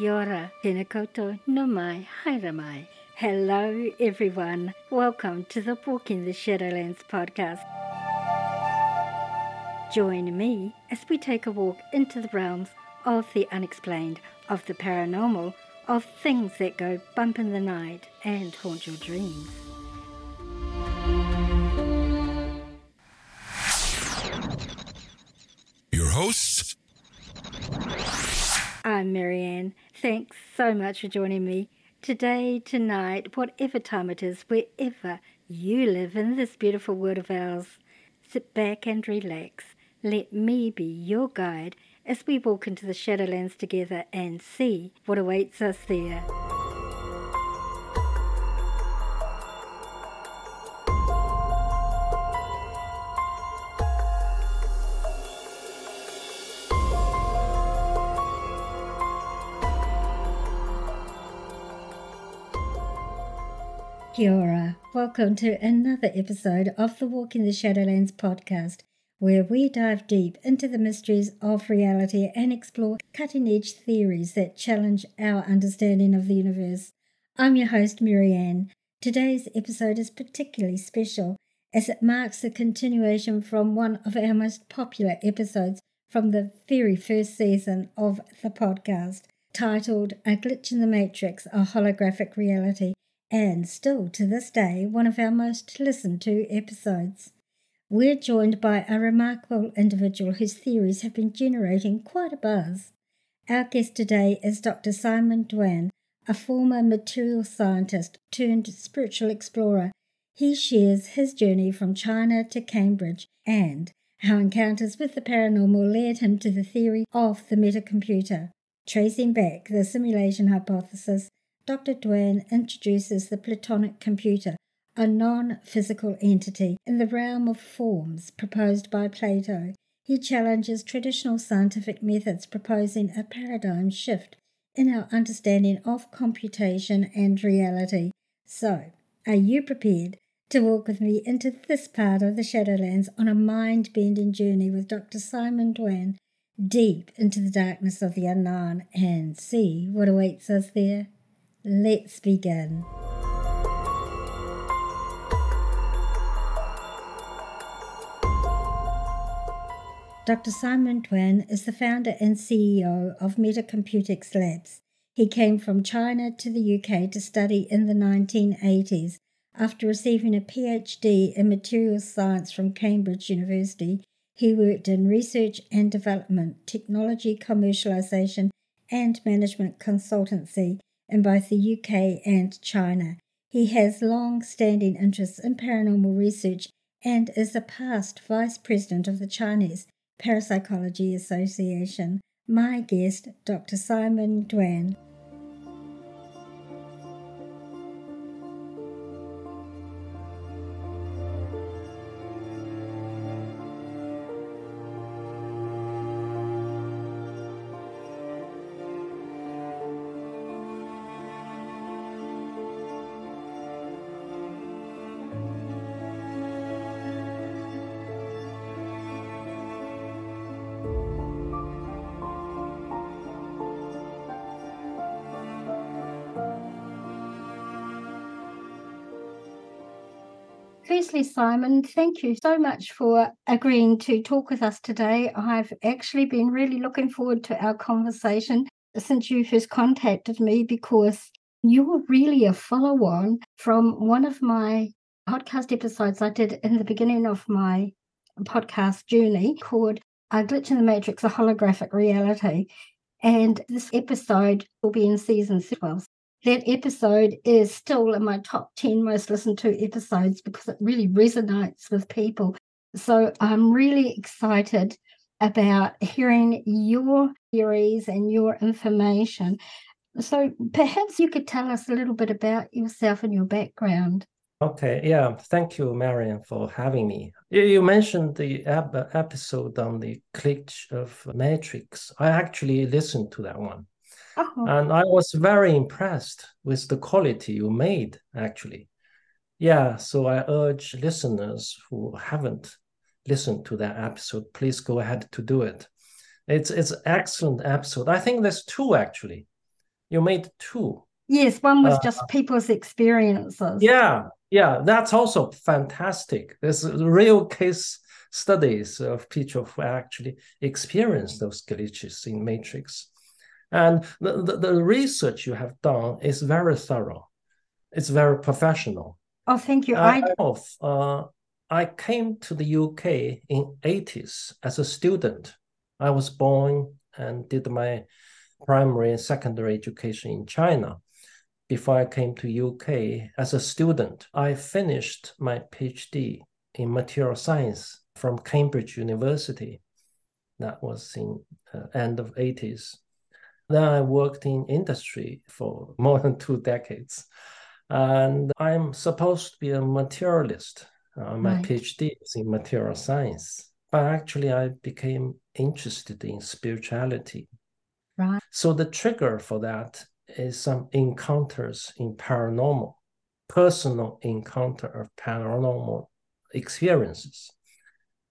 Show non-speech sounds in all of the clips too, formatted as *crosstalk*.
Kia ora, nau mai, haere mai. Hello, everyone. Welcome to the Walking the Shadowlands podcast. Join me as we take a walk into the realms of the unexplained, of the paranormal, of things that go bump in the night and haunt your dreams. Your hosts, I'm Marianne. Thanks so much for joining me today, tonight, whatever time it is, wherever you live in this beautiful world of ours. Sit back and relax. Let me be your guide as we walk into the Shadowlands together and see what awaits us there. Kia ora. Welcome to another episode of the Walking the Shadowlands podcast, where we dive deep into the mysteries of reality and explore cutting edge theories that challenge our understanding of the universe. I'm your host, Marianne. Today's episode is particularly special as it marks the continuation from one of our most popular episodes from the very first season of the podcast, titled A Glitch in the Matrix, a Holographic Reality and still to this day one of our most listened to episodes. We're joined by a remarkable individual whose theories have been generating quite a buzz. Our guest today is Dr. Simon Duan, a former material scientist turned spiritual explorer. He shares his journey from China to Cambridge and how encounters with the paranormal led him to the theory of the metacomputer. Tracing back the simulation hypothesis Dr. Duan introduces the Platonic computer, a non physical entity in the realm of forms proposed by Plato. He challenges traditional scientific methods, proposing a paradigm shift in our understanding of computation and reality. So, are you prepared to walk with me into this part of the Shadowlands on a mind bending journey with Dr. Simon Duan deep into the darkness of the unknown and see what awaits us there? Let's begin. Dr. Simon Duan is the founder and CEO of Metacomputics Labs. He came from China to the UK to study in the 1980s. After receiving a PhD in materials science from Cambridge University, he worked in research and development, technology commercialization, and management consultancy in both the UK and China. He has long standing interests in paranormal research and is a past vice president of the Chinese Parapsychology Association. My guest, Dr. Simon Duan. Simon, thank you so much for agreeing to talk with us today. I've actually been really looking forward to our conversation since you first contacted me because you were really a follow on from one of my podcast episodes I did in the beginning of my podcast journey called A Glitch in the Matrix, a Holographic Reality. And this episode will be in season 12 that episode is still in my top 10 most listened to episodes because it really resonates with people. So I'm really excited about hearing your theories and your information. So perhaps you could tell us a little bit about yourself and your background. Okay, yeah, thank you, Marianne, for having me. You mentioned the episode on the glitch of Matrix. I actually listened to that one. Uh-huh. And I was very impressed with the quality you made, actually. Yeah, so I urge listeners who haven't listened to that episode, please go ahead to do it. It's it's excellent episode. I think there's two actually. you made two. Yes, one was uh, just people's experiences. Yeah, yeah, that's also fantastic. There's real case studies of people who actually experienced those glitches in matrix. And the, the, the, research you have done is very thorough. It's very professional. Oh, thank you. I, uh, I came to the UK in 80s as a student. I was born and did my primary and secondary education in China. Before I came to UK as a student, I finished my PhD in material science from Cambridge University. That was in uh, end of 80s. Then I worked in industry for *laughs* more than two decades. And I'm supposed to be a materialist. Uh, my right. PhD is in material science. But actually, I became interested in spirituality. Right. So the trigger for that is some encounters in paranormal, personal encounter of paranormal experiences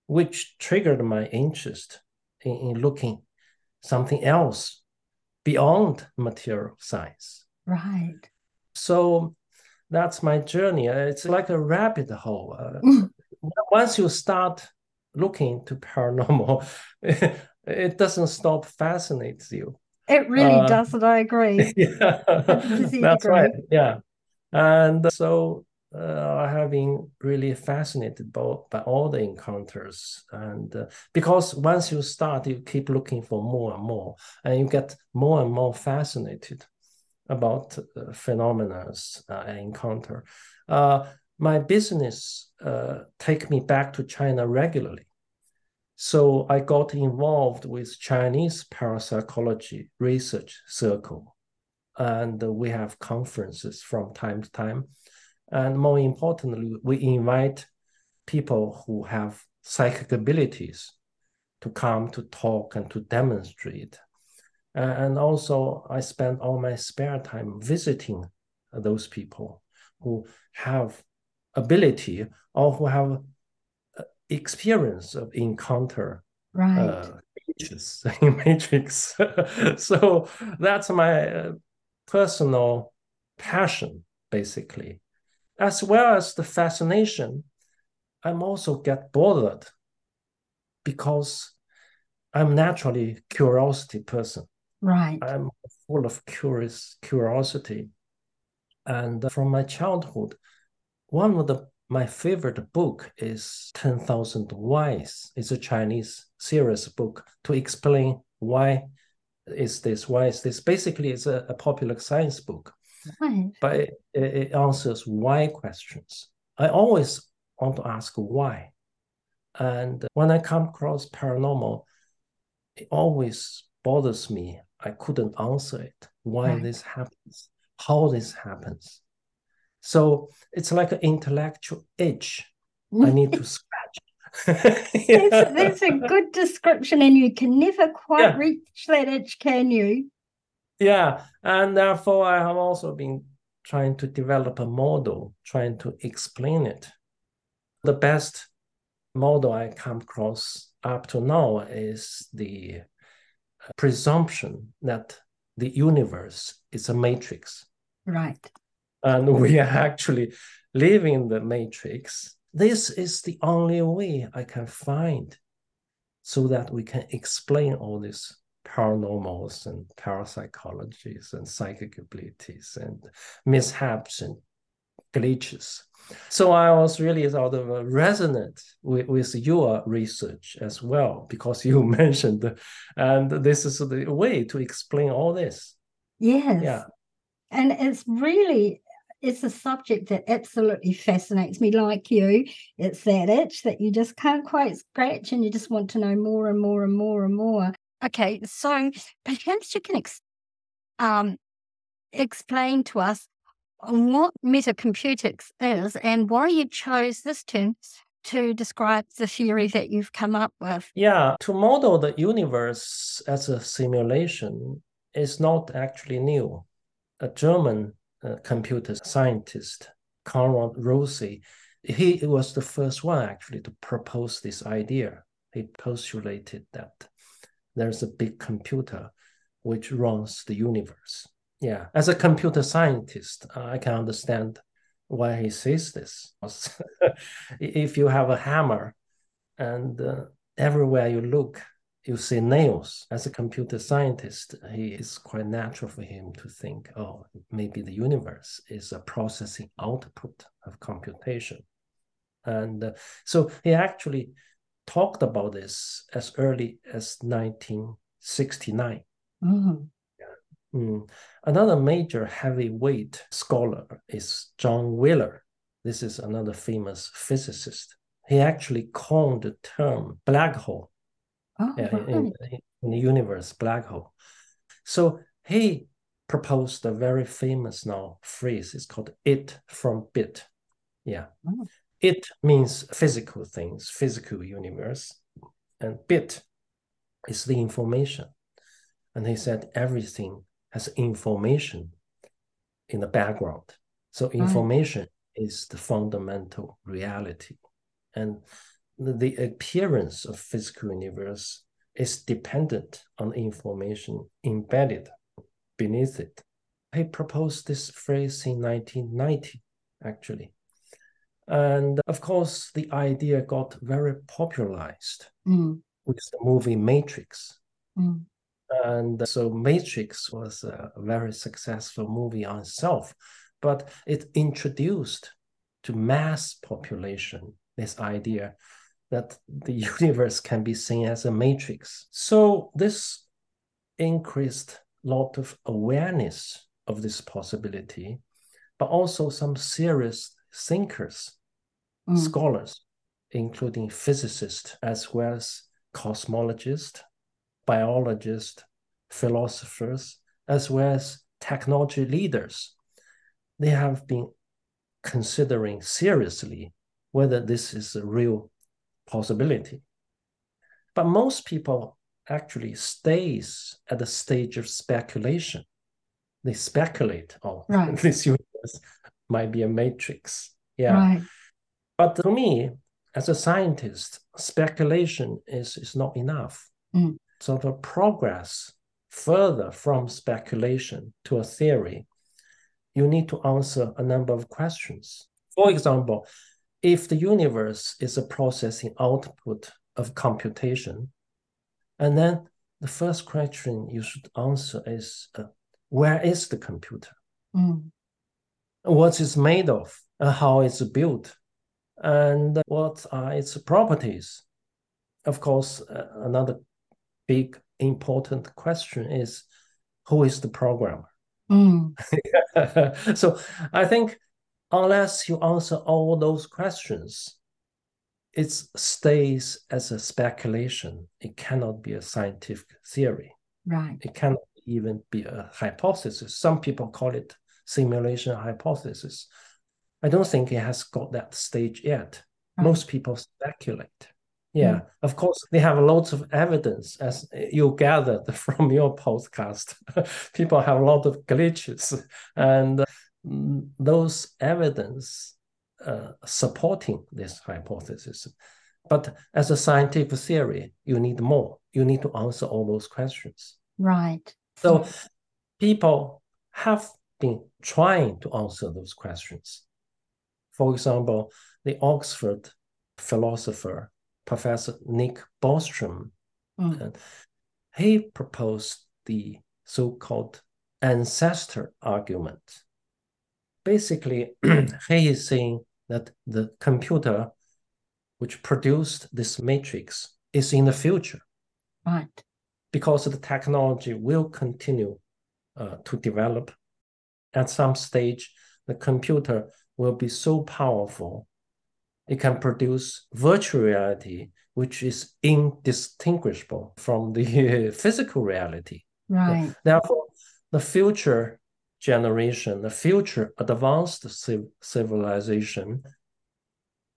which triggered my interest in, in looking something else beyond material science. Right. So that's my journey. It's like a rabbit hole. Uh, *laughs* once you start looking to paranormal, *laughs* it doesn't stop fascinates you. It really uh, doesn't. I agree. *laughs* Yeah, that's right. Yeah, and so uh, I have been really fascinated by, by all the encounters. And uh, because once you start, you keep looking for more and more, and you get more and more fascinated about uh, phenomena I encounter. Uh, my business uh, take me back to China regularly. So I got involved with Chinese parapsychology research circle. And we have conferences from time to time and more importantly, we invite people who have psychic abilities to come to talk and to demonstrate. and also, I spend all my spare time visiting those people who have ability or who have uh, experience of encounter right. uh, *laughs* in matrix. *laughs* so that's my uh, personal passion, basically as well as the fascination, I'm also get bothered because I'm naturally curiosity person. Right. I'm full of curious curiosity. And uh, from my childhood, one of the my favorite book is 10,000 Whys. It's a Chinese serious book to explain why is this, why is this. Basically, it's a, a popular science book. Right. But it, it answers why questions. I always want to ask why. And when I come across paranormal, it always bothers me. I couldn't answer it. Why right. this happens, how this happens. So it's like an intellectual itch I *laughs* need to scratch. yeah. that's, that's, a good description, and you can never quite yeah. reach that itch, can you? Yeah, and therefore I have also been trying to develop a model, trying to explain it. The best model I come across up to now is the presumption that the universe is a matrix. Right. And *laughs* we are actually living in the matrix. This is the only way I can find so that we can explain all this paranormals and parapsychologies and psychic abilities and mishaps and glitches. So I was really sort of uh, resonant with, with your research as well, because you *laughs* mentioned, and this is the way to explain all this. Yes. Yeah. And it's really it's a subject that absolutely fascinates me like you it's that itch that you just can't quite scratch and you just want to know more and more and more and more Okay, so perhaps you can ex- um, explain to us what metacomputics is and why you chose this term to describe the theory that you've come up with. Yeah, to model the universe as a simulation is not actually new. A German uh, computer scientist, Konrad Zuse, he was the first one actually to propose this idea. He postulated that there's a big computer which runs the universe. Yeah, as a computer scientist, I can understand why he says this. *laughs* if you have a hammer and uh, everywhere you look, you see nails. As a computer scientist, he is quite natural for him to think, oh, maybe the universe is a processing output of computation. And uh, so he actually talked about this as early as 1969. Mm-hmm. Mm. Another major heavyweight scholar is John Wheeler. This is another famous physicist. He actually coined the term black hole oh, in, in, in, the universe, black hole. So he proposed a very famous now phrase. It's called it from bit. Yeah. Oh. It means physical things, physical universe. And bit is the information. And he said everything has information in the background. So information right. is the fundamental reality. And the, the appearance of physical universe is dependent on information embedded beneath it. He proposed this phrase in 1990, actually. And of course, the idea got very popularized mm. with the movie Matrix. Mm. And so Matrix was a very successful movie on itself, but it introduced to mass population this idea that the *laughs* universe can be seen as a matrix. So this increased a lot of awareness of this possibility, but also some serious thinkers, mm. scholars, including physicists as well as cosmologists biologists, philosophers, as well as technology leaders, they have been considering seriously whether this is a real possibility. But most people actually stays at the stage of speculation. They speculate, oh, *laughs* right. this universe might be a matrix. Yeah. Right. But for me, as a scientist, speculation is, is not enough. Mm sort of progress further from speculation to a theory, you need to answer a number of questions. For example, if the universe is a processing output of computation, and then the first question you should answer is uh, where is the computer? Mm. What is made of? And how it's built? And what are its properties? Of course, uh, another big important question is who is the programmer? Mm. *laughs* so I think unless you answer all those questions, it stays as a speculation. It cannot be a scientific theory. Right. It cannot even be a hypothesis. Some people call it simulation hypothesis. I don't think it has got that stage yet. Right. Most people speculate. Yeah, mm. of course, they have lots of evidence as you gathered *laughs* from your podcast. *laughs* People have a lot of glitches, and mm, those evidence uh, supporting this hypothesis. But as a scientific theory, you need more. You need to answer all those questions. Right. So people have been trying to answer those questions. For example, the Oxford philosopher Professor Nick Bostrom. Mm. He proposed the so-called ancestor argument. Basically, *clears throat* he is saying that the computer which produced this matrix is in the future. Right. Because the technology will continue uh, to develop. At some stage, the computer will be so powerful it can produce virtual reality, which is indistinguishable from the *laughs* physical reality. Right. Therefore, the future generation, the future advanced civilization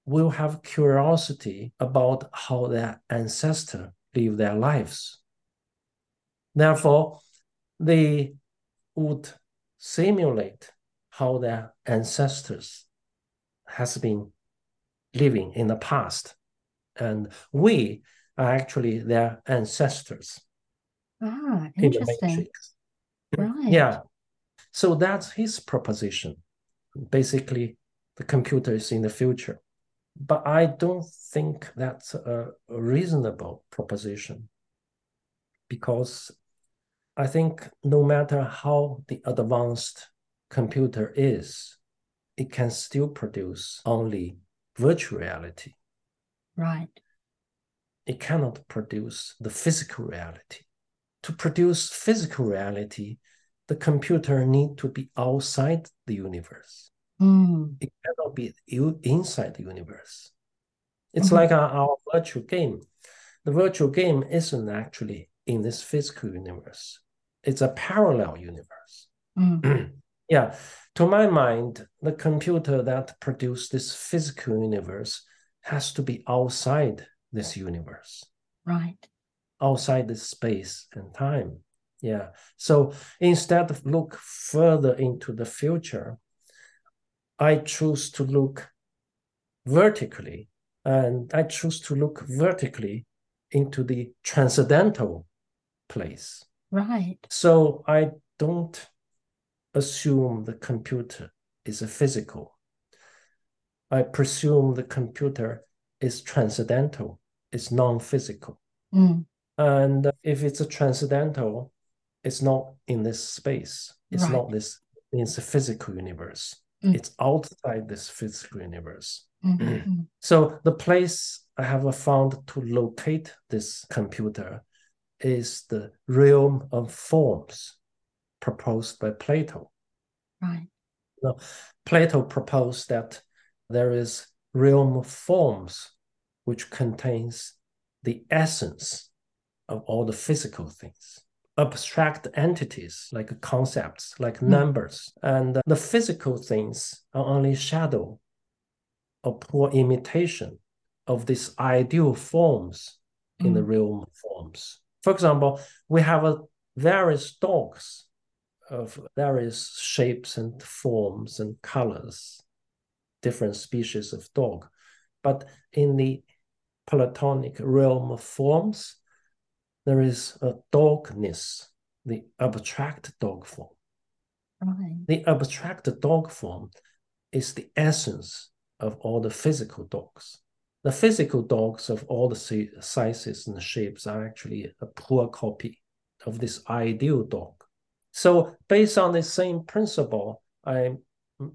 will have curiosity about how their ancestors live their lives. Therefore, they would simulate how their ancestors has been living in the past. And we are actually their ancestors. Ah, interesting. The right. Yeah. So that's his proposition. Basically, the computer is in the future. But I don't think that's a reasonable proposition because I think no matter how the advanced computer is, it can still produce only virtual reality. Right. It cannot produce the physical reality. To produce physical reality, the computer need to be outside the universe. Mm. It cannot be inside the universe. It's mm-hmm. like our, our virtual game. The virtual game isn't actually in this physical universe. It's a parallel universe. Mm. *clears throat* yeah. To my mind, the computer that produced this physical universe has to be outside this universe. Right. Outside this space and time. Yeah. So instead of look further into the future, I choose to look vertically and I choose to look vertically into the transcendental place. Right. So I don't assume the computer is a physical. I presume the computer is transcendental, it's non-physical. Mm. And if it's a transcendental, it's not in this space. It's right. not this it's a physical universe. Mm. It's outside this physical universe. Mm-hmm. *clears throat* so the place I have found to locate this computer is the realm of forms proposed by Plato. Right. Now, Plato proposed that there is realm of forms which contains the essence of all the physical things abstract entities like concepts like mm. numbers and the physical things are only shadow or poor imitation of these ideal forms mm. in the mm. realm of forms for example we have a various dogs of various shapes and forms and colors different species of dog but in the platonic realm of forms there is a dogness, the abstract dog form. Right. The abstract dog form is the essence of all the physical dogs. The physical dogs of all the sizes and shapes are actually a poor copy of this ideal dog. So, based on the same principle, I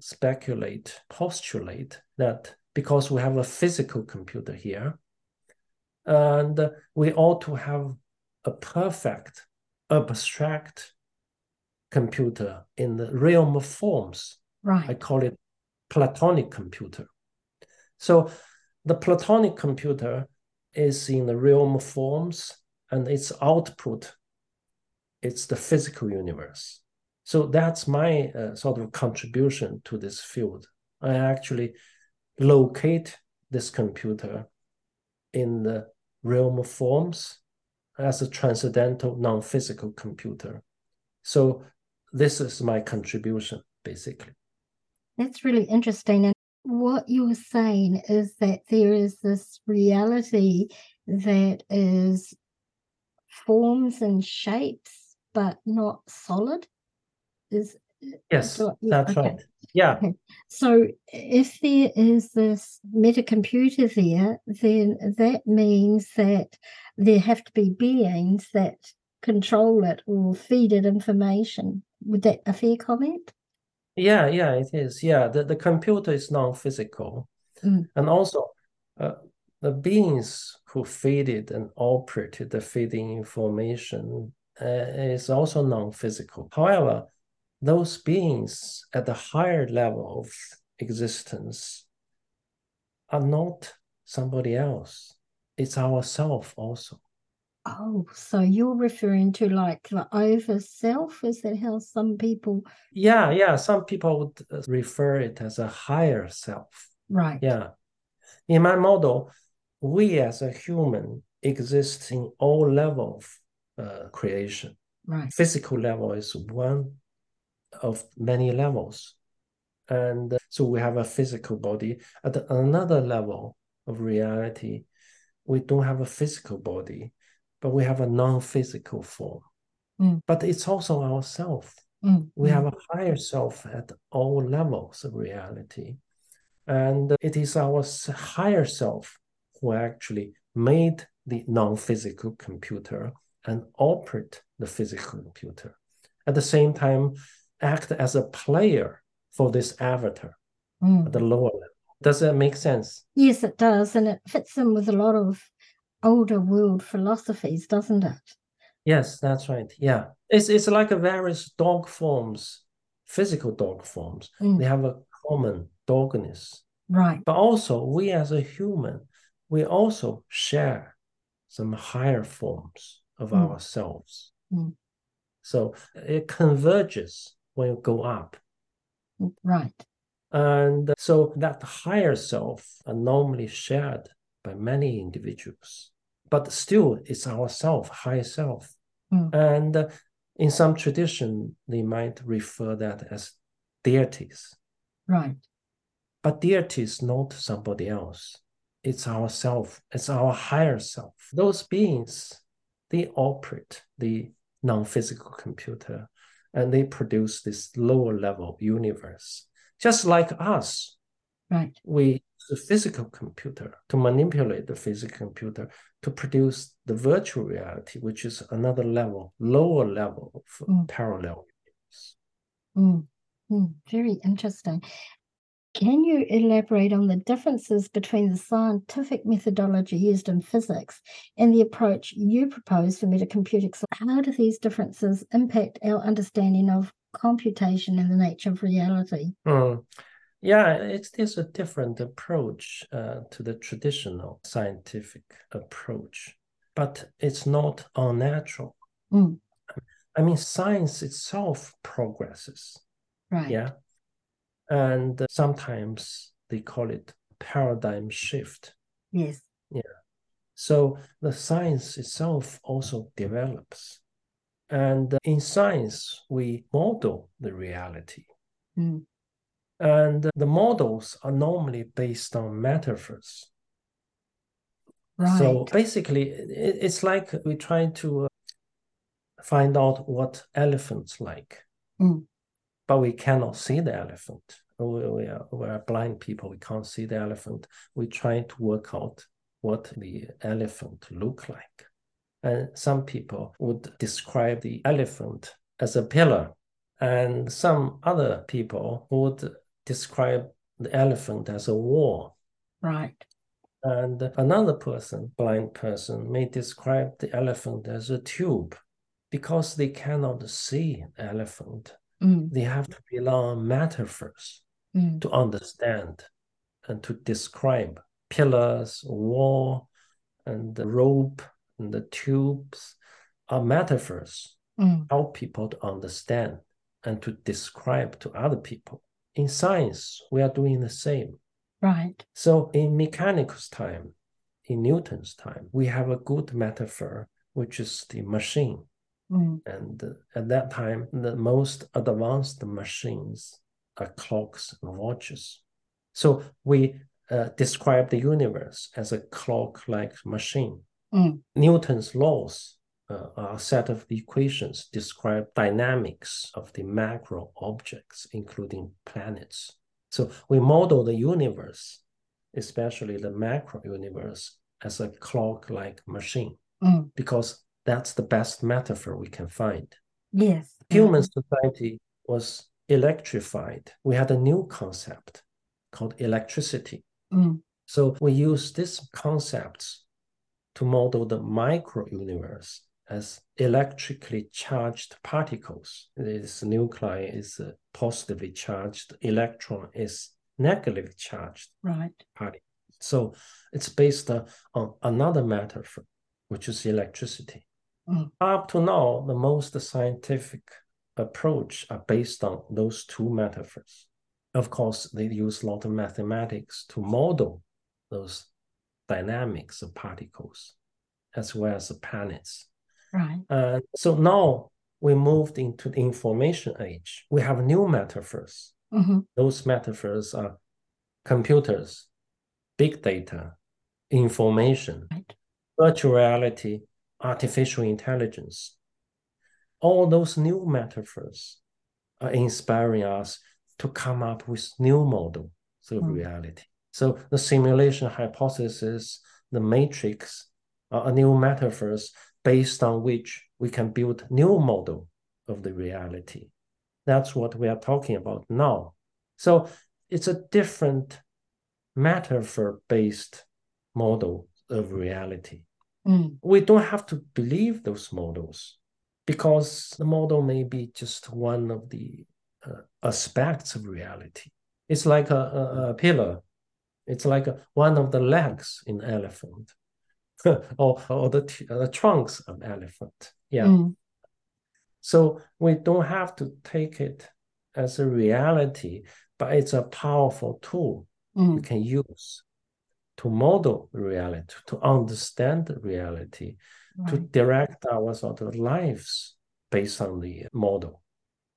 speculate, postulate that because we have a physical computer here, and we ought to have a perfect abstract computer in the realm of forms. Right. I call it Platonic computer. So the Platonic computer is in the realm of forms and its output it's the physical universe. So that's my uh, sort of contribution to this field. I actually locate this computer in the realm of forms as a transcendental non-physical computer. So this is my contribution, basically. That's really interesting. And what you're saying is that there is this reality that is forms and shapes, but not solid. Is yes, that's okay. right. Yeah. Okay. So if there is this metacomputer there, then that means that there have to be beings that control it or feed it information. Would that a fair comment? Yeah, yeah, it is. Yeah, the, the computer is non-physical. Mm. And also uh, the beings who feed it and operated the feeding information is also non-physical. However, those beings at the higher level of existence are not somebody else. It's ourself also. Oh, so you're referring to like the over self? Is that how some people? Yeah, yeah. Some people would uh, refer it as a higher self. Right. Yeah. In my model, we as a human exist in all levels uh, creation. Right. Physical level is one of many levels. And uh, so we have a physical body. At another level of reality, we don't have a physical body, but we have a non physical form. Mm. But it's also ourself. Mm. We mm. have a higher self at all levels of reality. And it is our higher self who actually made the non-physical computer and operate the physical computer. At the same time, act as a player for this avatar mm. at the lower level. Does that make sense? Yes, it does. And it fits in with a lot of older world philosophies, doesn't it? Yes, that's right. Yeah. It's it's like a various dog forms, physical dog forms. Mm. They have a common dogness. Right. But also we as a human, we also share some higher forms of Mm. ourselves. Mm. So it converges when you go up. Right. And so that higher self are normally shared by many individuals, but still it's our self, higher self. Mm. And uh, in some tradition, they might refer that as deities. Right. But deity is not somebody else. It's ourself. It's our higher self. Those beings, they operate the non-physical computer and they produce this lower level universe. Just like us, Right. we use the physical computer to manipulate the physical computer to produce the virtual reality, which is another level, lower level of Mm. parallel universe. Mm. Mm. Very interesting. Can you elaborate on the differences between the scientific methodology used in physics and the approach you propose for metacomputics? How do these differences impact our understanding of computation and the nature of reality? Mm. Yeah, it's there's a different approach uh, to the traditional scientific approach, but it's not unnatural. Mm. I mean, science itself progresses, Right. yeah, and sometimes they call it paradigm shift. Yes. Yeah. So the science itself also develops, and in science we model the reality. Mm. And the models are normally based on metaphors. Right. So basically, it's like we try to uh, find out what elephants like, Mm. But we cannot see the elephant. We, we, are, we are blind people. We can't see the elephant. We try to work out what the elephant look like. And some people would describe the elephant as a pillar, and some other people would describe the elephant as a wall. Right. And another person, blind person, may describe the elephant as a tube because they cannot see the elephant. Mm. They have to rely on metaphors Mm. to understand and to describe pillars, wall, and the rope and the tubes are metaphors Mm. help people to understand and to describe to other people. In science, we are doing the same. Right. So in Mechanicus' time, in Newton's time, we have a good metaphor, which is the machine. Mm. And at that time, the most advanced machines are clocks and watches. So we uh, describe the universe as a clock-like machine. Mm. Newton's laws uh, are a set of equations describe dynamics of the macro objects, including planets. So we model the universe, especially the macro universe, as a clock-like machine Mm. because that's the best metaphor we can find. Yes. Human society was electrified. We had a new concept called electricity. Mm. So we use these concepts to model the micro universe as electrically charged particles. This nuclei is a positively charged, electron is negatively charged Right. particle. So it's based on another metaphor, which is electricity. Mm. Up to now, the most scientific approach are based on those two metaphors. Of course, they use a lot of mathematics to model those dynamics of particles as well as the planets. Right. And so now we moved into the information age. We have new metaphors. hmm Those metaphors are computers, big data, information, Right. virtual reality, artificial intelligence. All those new metaphors are inspiring us to come up with new models of mm. reality. So the simulation hypothesis, the matrix, are new metaphors based on which we can build new model of the reality. That's what we are talking about now. So it's a different metaphor-based model of reality. Mm. We don't have to believe those models because the model may be just one of the uh, aspects of reality. It's like a, a, a pillar. It's like a, one of the legs in elephant, *laughs* or or the the trunks of elephant. Yeah. Mm. So we don't have to take it as a reality, but it's a powerful tool mm. we can use to model reality, to understand reality, right. to direct our sort of lives based on the model.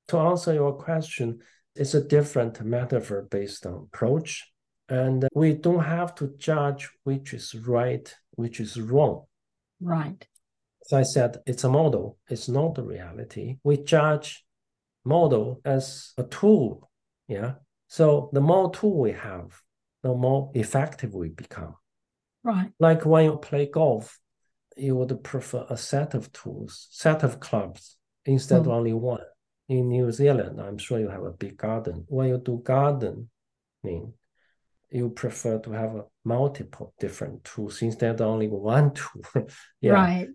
To answer your question, it's a different metaphor based on approach. And we don't have to judge which is right, which is wrong. Right. As I said, it's a model, it's not the reality. We judge model as a tool. Yeah. So the more tool we have, the more effective we become. Right. Like when you play golf, you would prefer a set of tools, set of clubs instead mm. of only one. In New Zealand, I'm sure you have a big garden. When you do gardening, you prefer to have a multiple different tools instead of only one tool. *laughs* yeah. Right.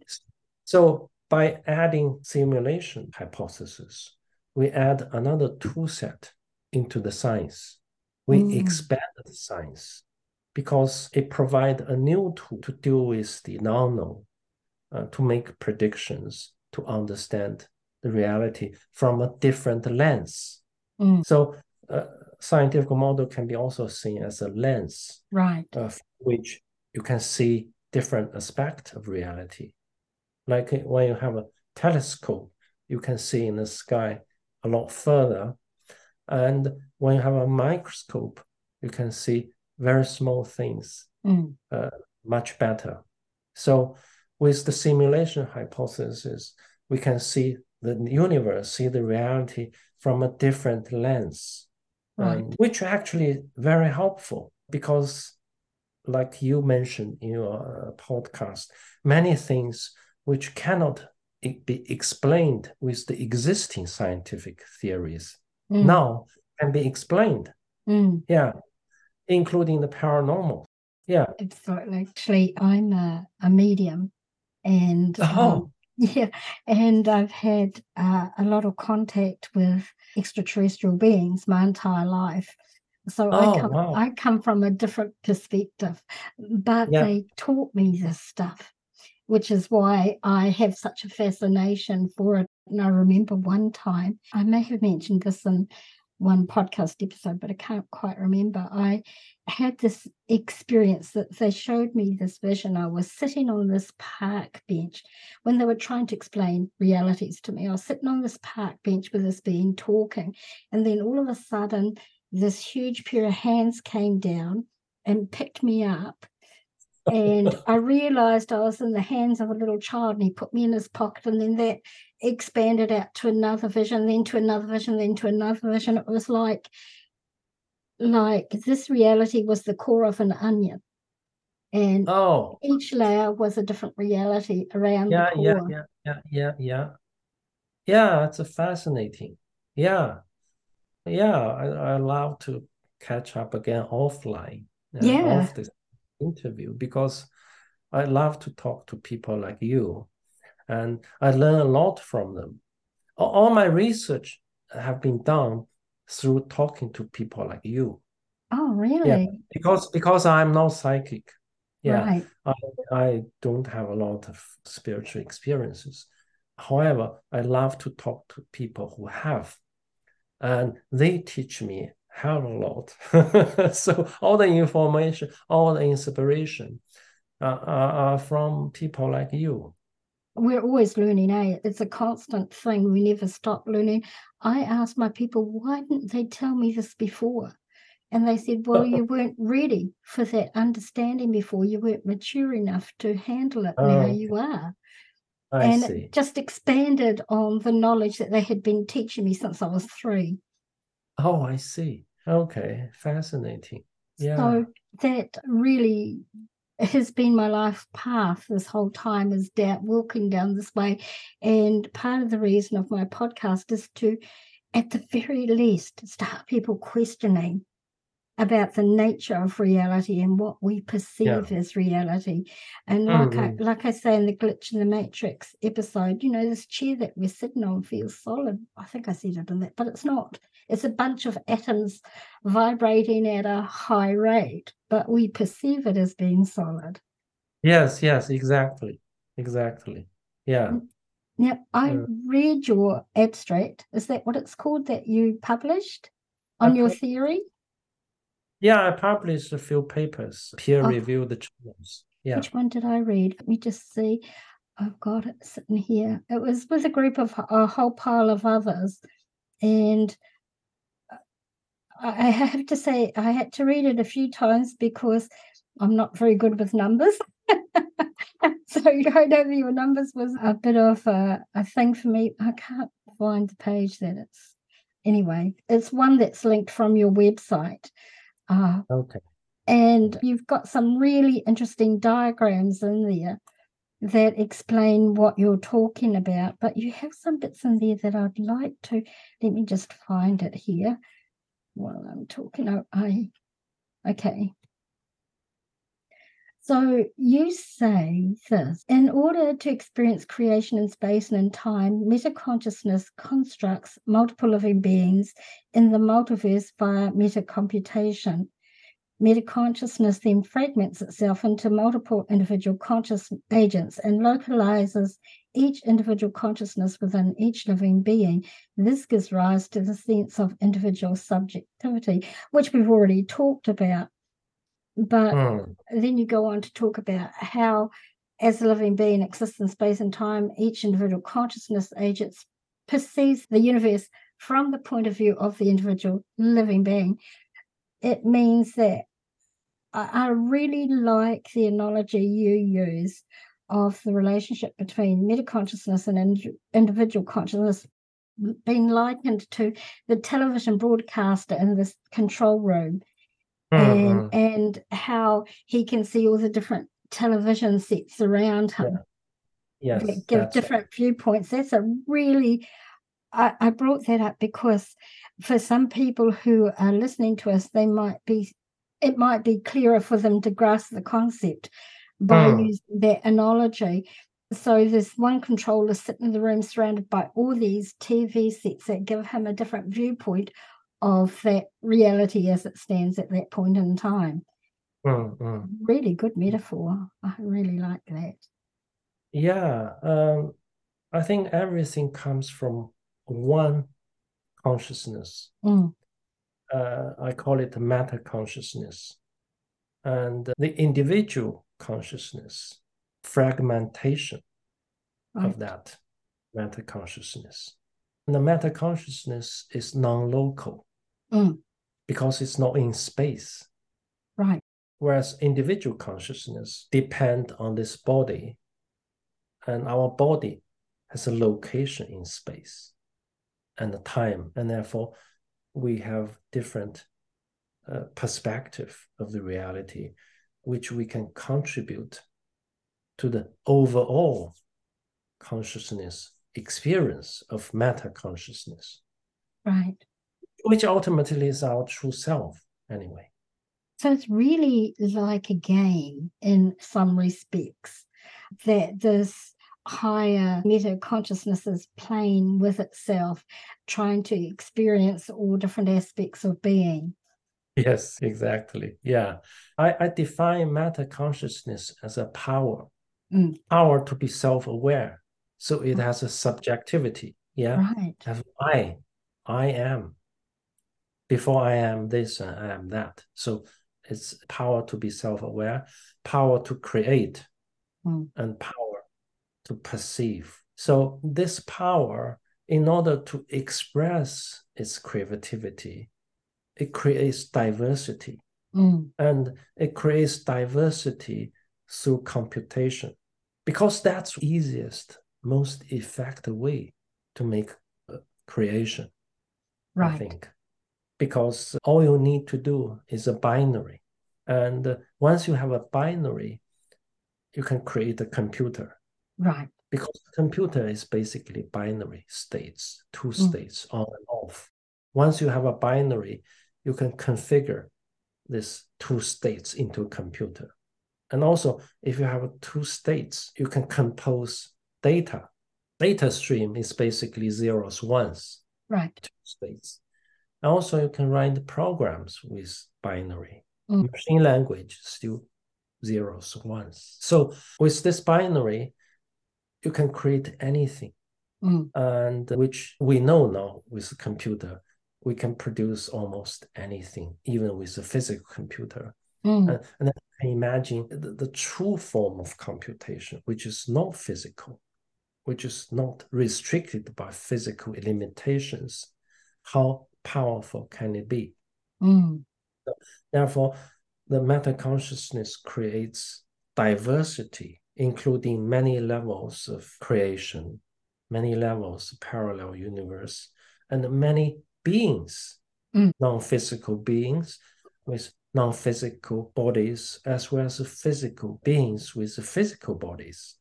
So by adding simulation hypothesis, we add another tool set into the science. We mm. expand the science because it provides a new tool to deal with the non-known, uh, to make predictions, to understand the reality from a different lens. Mm. So uh, scientific model can be also seen as a lens, right, of which you can see different aspects of reality. Like when you have a telescope, you can see in the sky a lot further. And when you have a microscope, you can see very small things mm. uh, much better. So with the simulation hypothesis, we can see the universe, see the reality from a different lens, right. um, which actually very helpful because like you mentioned in your uh, podcast, many things which cannot be explained with the existing scientific theories mm. now can be explained. Mm. Yeah, including the paranormal. Yeah. Absolutely. Actually, I'm a, a medium and oh. Um, *laughs* yeah, and I've had uh, a lot of contact with extraterrestrial beings my entire life. So oh, I come wow. I come from a different perspective, but yeah. they taught me this stuff which is why I have such a fascination for it. And I remember one time, I may have mentioned this in one podcast episode, but I can't quite remember. I had this experience that they showed me this vision. I was sitting on this park bench when they were trying to explain realities to me. I was sitting on this park bench with this being talking, and then all of a sudden, this huge pair of hands came down and picked me up and I realized I was in the hands of a little child, and he put me in his pocket, and then that expanded out to another vision, then to another vision, then to another vision. It was like, like this reality was the core of an onion, and oh, each layer was a different reality around yeah, the core. Yeah, yeah, yeah, yeah, yeah. Yeah, it's a fascinating. Yeah, yeah. I, I love to catch up again offline. Uh, yeah. Off this interview because I love to talk to people like you, and I learn a lot from them. All my research have been done through talking to people like you. Oh, really? Yeah, because because I'm not psychic. Yeah, right. I I don't have a lot of spiritual experiences. However, I love to talk to people who have, and they teach me hell a lot. *laughs* so all the information, all the inspiration uh, are, are from people like you. We're always learning, eh? It's a constant thing. We never stop learning. I ask my people, why didn't they tell me this before? And they said, well, you *laughs* weren't ready for that understanding before. You weren't mature enough to handle it. now you are. I and see. it just expanded on the knowledge that they had been teaching me since I was three. Oh, I see. Okay, fascinating. Yeah. So that really has been my life path this whole time is down walking down this way. And part of the reason of my podcast is to, at the very least, start people questioning about the nature of reality and what we perceive yeah. as reality. And like mm-hmm. I like I say in the glitch in the matrix episode, you know, this chair that we're sitting on feels solid. I think I said it in that, but it's not. It's a bunch of atoms vibrating at a high rate, but we perceive it as being solid. Yes, yes, exactly. Exactly. Yeah. Now, I read your abstract. Is that what it's called that you published on your theory? Yeah, I published a few papers, peer reviewed oh. journals. Yeah. Which one did I read? Let me just see. I've got it sitting here. It was with a group of a whole pile of others. And I have to say, I had to read it a few times because I'm not very good with numbers. *laughs* so going over your numbers was a bit of a, a thing for me. I can't find the page that it's. Anyway, it's one that's linked from your website. Uh, okay. And you've got some really interesting diagrams in there that explain what you're talking about, but you have some bits in there that I'd like to. Let me just find it here while I'm talking. Oh, I, okay. So you say this in order to experience creation in space and in time, metaconsciousness constructs multiple living beings in the multiverse via metacomputation. Metaconsciousness then fragments itself into multiple individual conscious agents and localizes each individual consciousness within each living being. This gives rise to the sense of individual subjectivity, which we've already talked about. But mm. then you go on to talk about how, as a living being exists in space and time, each individual consciousness agent perceives the universe from the point of view of the individual living being. It means that I, I really like the analogy you use of the relationship between metaconsciousness and in, individual consciousness being likened to the television broadcaster in this control room mm-hmm. and and how he can see all the different television sets around him. Yeah. Yes, give different right. viewpoints. That's a really I, I brought that up because for some people who are listening to us, they might be it might be clearer for them to grasp the concept by mm. using that analogy. So there's one controller sitting in the room surrounded by all these TV sets that give him a different viewpoint of that reality as it stands at that point in time. Mm, mm. Really good metaphor. I really like that. Yeah, um, I think everything comes from one consciousness. Mm. Uh, I call it meta consciousness. And the individual consciousness, fragmentation right. of that meta consciousness. And the meta consciousness is non local mm. because it's not in space. Right. Whereas individual consciousness depend on this body, and our body has a location in space and the time, and therefore we have different uh, perspective of the reality, which we can contribute to the overall consciousness experience of meta consciousness. Right which ultimately is our true self anyway. So it's really like a game in some respects that this higher meta consciousness is playing with itself, trying to experience all different aspects of being. Yes, exactly. Yeah. I, I define meta consciousness as a power, mm. power to be self aware. So it has a subjectivity. Yeah. Right. As I, I am before I am this I am that. So it's power to be self-aware, power to create, mm. and power to perceive. So this power, in order to express its creativity, it creates diversity. Mm. And it creates diversity through computation because that's easiest most effective way to make creation. Right. I think because all you need to do is a binary. And once you have a binary, you can create a computer. Right. Because computer is basically binary states, two mm. states on and off. Once you have a binary, you can configure these two states into a computer. And also, if you have two states, you can compose data. Data stream is basically zeros, ones. Right. Two states. And Also, you can write programs with binary. Mm. Machine language still zeros, ones. So with this binary, you can create anything. Mm. And which we know now with a computer, we can produce almost anything, even with a physical computer. Mm. And, and then imagine the, the true form of computation, which is not physical, which is not restricted by physical limitations. How powerful can it be? Mm. Therefore, the meta consciousness creates diversity, including many levels of creation, many levels of parallel universe, and many beings, mm. non-physical beings with non-physical bodies, as well as physical beings with physical bodies.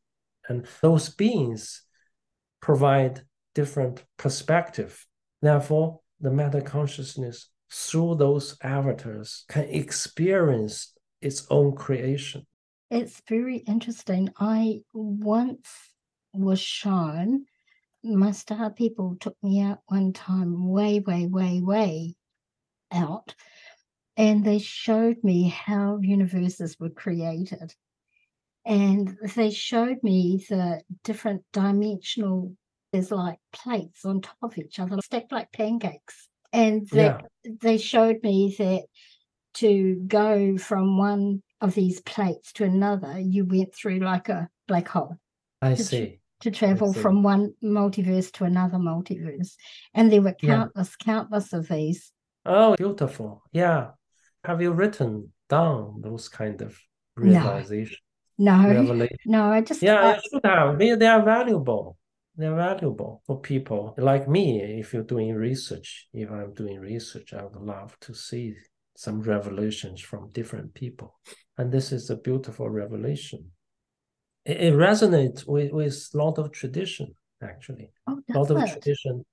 And those beings provide different perspective. Therefore, the meta consciousness through those avatars can experience its own creation. It's very interesting. I once was shown, my star people took me out one time, way, way, way, way out, and they showed me how universes were created. And they showed me the different dimensional there's like plates on top of each other, stacked like pancakes. And they, yeah. they showed me that to go from one of these plates to another, you went through like a black hole. I to, see. To travel from one multiverse to another multiverse. And there were countless, yeah. countless of these. Oh, beautiful. Yeah. Have you written down those kind of realizations? No. No, no I just. Yeah, I, should have. They, they are valuable they're valuable for people like me. If you're doing research, if I'm doing research, I would love to see some revelations from different people. And this is a beautiful revelation. It, it resonates with, with a lot of tradition, actually. Oh, a lot of tradition.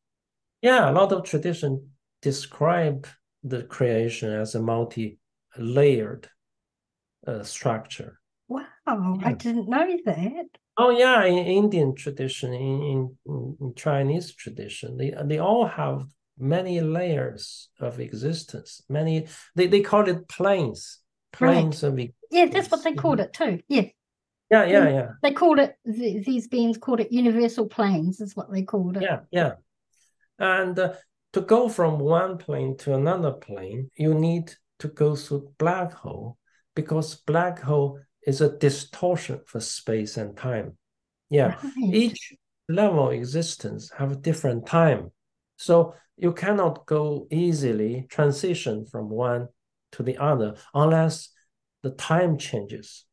Yeah, a lot of tradition describe the creation as a multi-layered uh, structure. Wow, yeah. I didn't know that. Oh yeah, in Indian tradition, in, in, in Chinese tradition, they they all have many layers of existence. Many they, they call it planes, planes right. existence. Yeah, that's what they called it too. Yeah. Yeah, yeah, yeah. They called it these beings called it universal planes, is what they called it. Yeah, yeah. And uh, to go from one plane to another plane, you need to go through black hole because black hole is a distortion for space and time. Yeah, right. each level existence have a different time. So you cannot go easily transition from one to the other unless the time changes.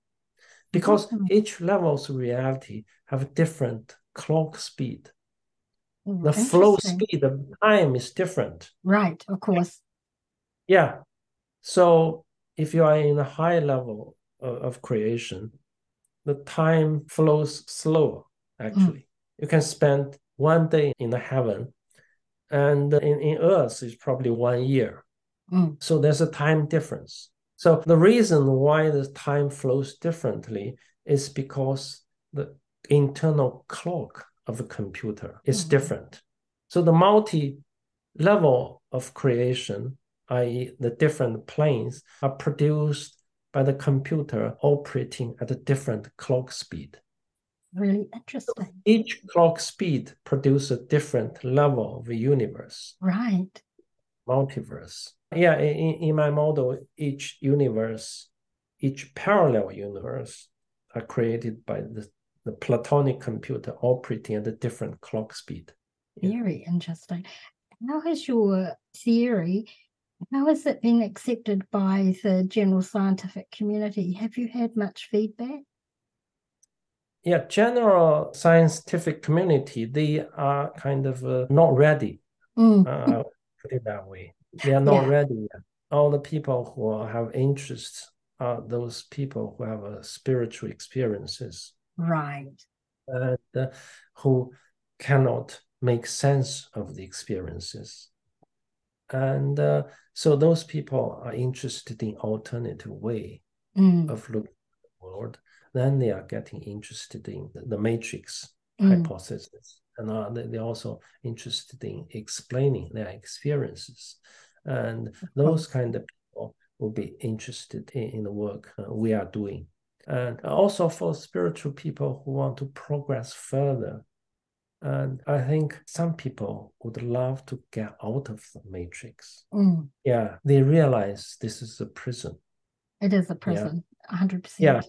Because mm-hmm. each level's reality have a different clock speed. Mm, the flow speed of time is different. Right, of course. Yeah. So if you are in a high level of creation, the time flows slower, actually. Mm. You can spend one day in the heaven, and in, in Earth is probably one year. Mm. So there's a time difference. So the reason why the time flows differently is because the internal clock of a computer is mm. different. So the multi level of creation, i.e., the different planes, are produced by the computer operating at a different clock speed. Really interesting. So each clock speed produces a different level of the universe. Right. Multiverse. Yeah, in, in my model, each universe, each parallel universe are created by the, the Platonic computer operating at a different clock speed. Very interesting. How has your theory how has it been accepted by the general scientific community? Have you had much feedback? yeah, general scientific community, they are kind of uh, not ready. Mm. Uh, put it that way. They are not yeah. ready yet. All the people who have interests are those people who have uh, spiritual experiences. Right. And uh, who cannot make sense of the experiences. And uh, so those people are interested in alternative way mm. of looking at the world. Then they are getting interested in the, the matrix mm. hypothesis. And they're also interested in explaining their experiences. And those kind of people will be interested in, in the work uh, we are doing. And also for spiritual people who want to progress further and I think some people would love to get out of the matrix. Mm. Yeah, they realize this is a prison. It is a prison, yeah. 100%. Yeah.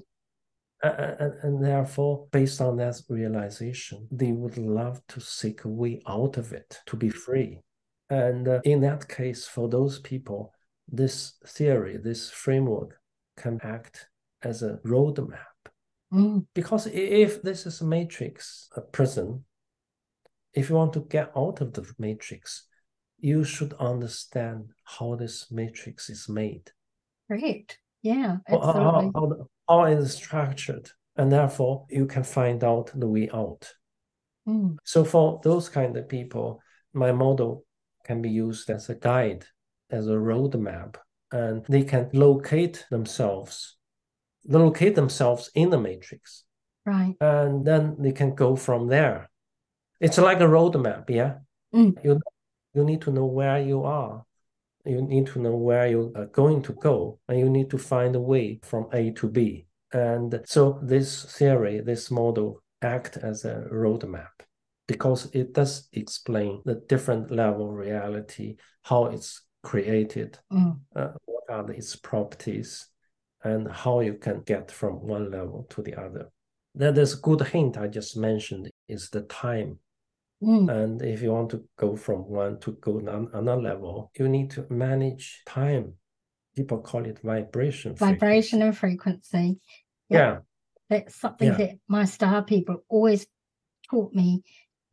And, and, therefore, based on that realization, they would love to seek a way out of it, to be free. And uh, in that case, for those people, this theory, this framework can act as a roadmap. Mm. Because if this is a matrix, a prison, if you want to get out of the matrix, you should understand how this matrix is made. Great. Yeah. Absolutely. How, how, how it is structured. And therefore, you can find out the way out. Mm. So, for those kind of people, my model can be used as a guide, as a roadmap, and they can locate themselves, locate themselves in the matrix. Right. And then they can go from there it's like a roadmap, yeah. Mm. You you need to know where you are. You need to know where you are going to go, and you need to find a way from A to B. And so this theory, this model, act as a roadmap because it does explain the different level of reality, how it's created, mm. uh, what are its properties, and how you can get from one level to the other. Then there's a good hint I just mentioned is the time Mm. And if you want to go from one to go another level, you need to manage time. People call it vibration. Vibration frequency. and frequency. Yeah. That's something yeah. that my star people always taught me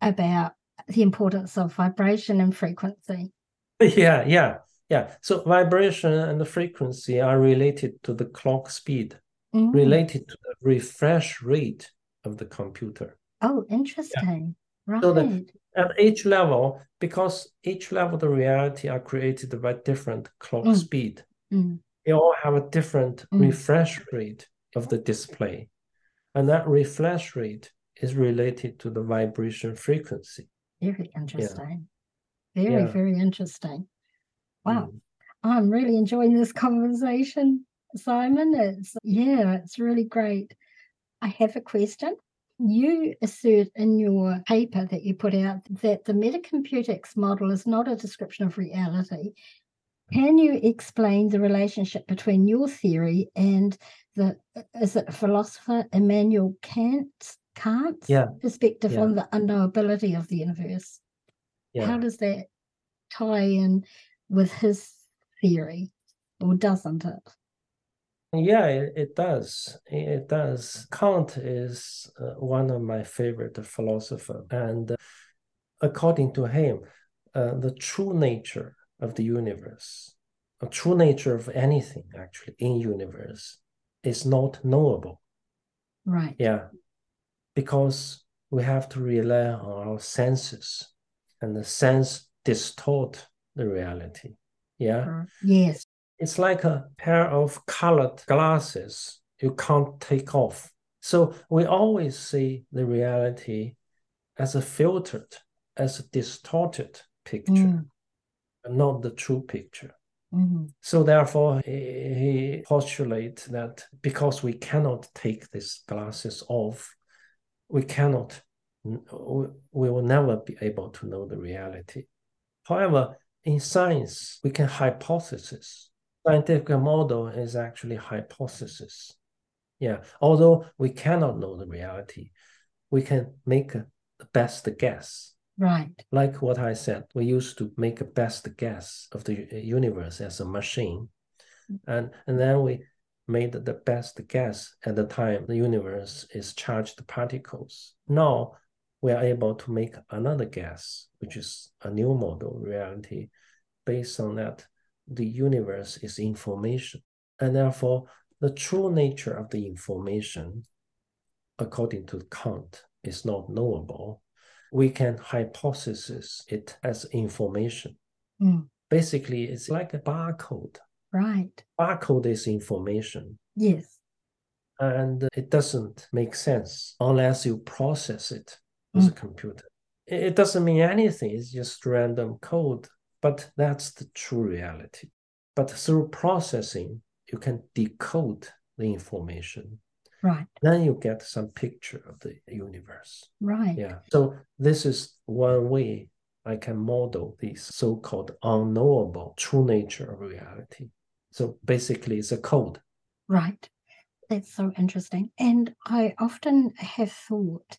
about the importance of vibration and frequency. *laughs* Yeah, yeah, yeah. So vibration and the frequency are related to the clock speed, mm. related to the refresh rate of the computer. Oh, interesting. Right. So that at each level, because each level of the reality are created by different clock mm. speed, mm. they all have a different mm. refresh rate of the display. And that refresh rate is related to the vibration frequency. Very interesting. Yeah. Very, yeah. very interesting. Wow. Mm. I'm really enjoying this conversation, Simon. It's yeah, it's really great. I have a question. You assert in your paper that you put out that the metacomputics model is not a description of reality. Can you explain the relationship between your theory and the is it philosopher Immanuel Kant's Kant's yeah. perspective yeah. on the unknowability of the universe? Yeah. How does that tie in with his theory, or doesn't it? Yeah, it, it does. It does. Kant is uh, one of my favorite philosophers, and uh, according to him, uh, the true nature of the universe, the true nature of anything actually in universe, is not knowable. Right. Yeah, because we have to rely on our senses, and the sense distort the reality. Yeah. Yes. It's like a pair of colored glasses you can't take off. So we always see the reality as a filtered, as a distorted picture, mm. not the true picture. Mm-hmm. So therefore, he, he postulates that because we cannot take these glasses off, we cannot, we will never be able to know the reality. However, in science, we can hypothesis scientific model is actually hypothesis. Yeah, although we cannot know the reality, we can make a, the best guess. Right. Like what I said, we used to make a best guess of the universe as a machine, and and then we made the best guess at the time the universe is charged particles. Now we are able to make another guess, which is a new model reality based on that the universe is information. And therefore, the true nature of the information, according to Kant, is not knowable. We can hypothesize it as information. Mm. Basically, it's like a barcode. Right. Barcode is information. Yes. And it doesn't make sense unless you process it with mm. a computer. It doesn't mean anything, it's just random code, but that's the true reality. But through processing, you can decode the information. Right. Then you get some picture of the universe. Right. Yeah. So this is one way I can model the so-called unknowable true nature of reality. So basically it's a code. Right. That's so interesting. And I often have thought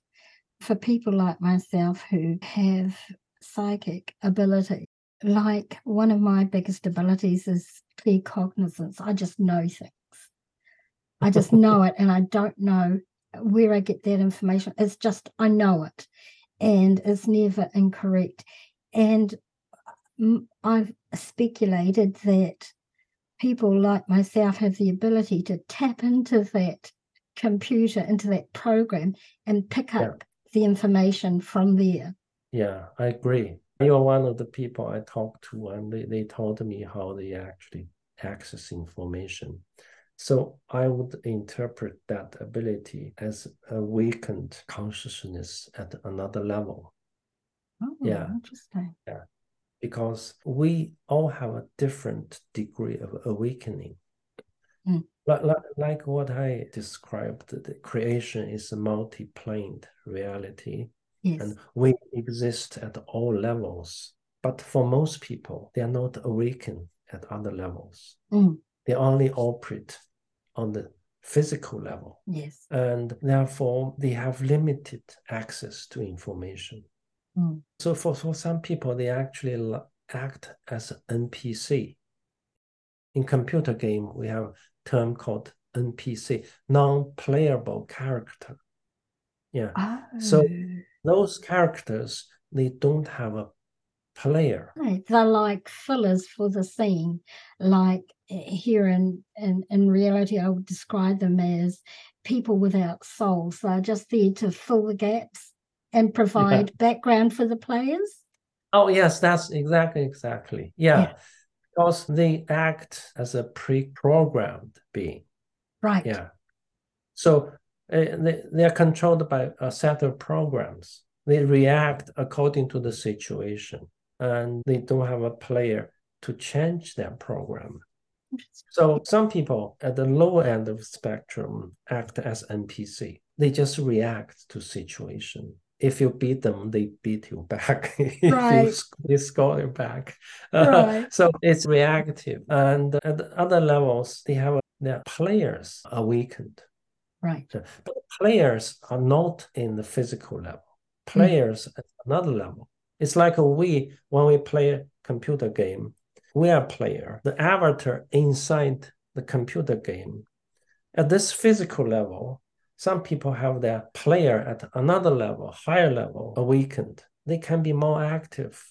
for people like myself who have psychic ability, like one of my biggest abilities is claircognizance. I just know things. I just *laughs* know it and I don't know where I get that information. It's just I know it and it's never incorrect. And uh, I've speculated that people like myself have the ability to tap into that computer, into that program, and pick up yeah. the information from there. Yeah, I agree. You're one of the people I talked to, and they, they told me how they actually access information. So I would interpret that ability as awakened consciousness at another level. Oh, yeah. Interesting. Yeah. Because we all have a different degree of awakening. Mm. Like, like, like what I described, the creation is a multi-planed reality Yes. And we exist at all levels. But for most people, they are not awakened at other levels. Mm. They only operate on the physical level. Yes. And therefore, they have limited access to information. Mm. So for, for some people, they actually act as NPC. In computer game, we have a term called NPC, non-playable character. Yeah. Oh. So those characters they don't have a player. Right. They're like fillers for the scene. Like eh, here in, in, in reality, I would describe them as people without souls. They're just there to fill the gaps and provide yeah. background for the players. Oh yes, that's exactly exactly. Yeah. yeah. Because they act as a pre-programmed being. Right. Yeah. So they, they are controlled by a set of programs. They react according to the situation, and they don't have a player to change their program. So some people at the lower end of the spectrum act as NPC. They just react to situation. If you beat them, they beat you back. *laughs* if right. you sc- they score you back. *laughs* Right. Uh, so it's reactive. And at other levels, they have their players are weakened. Right. So, But players are not in the physical level. Hmm. Players mm. at another level. It's like we when we play a computer game, we are player. The avatar inside the computer game. At this physical level, some people have their player at another level, higher level, awakened. They can be more active.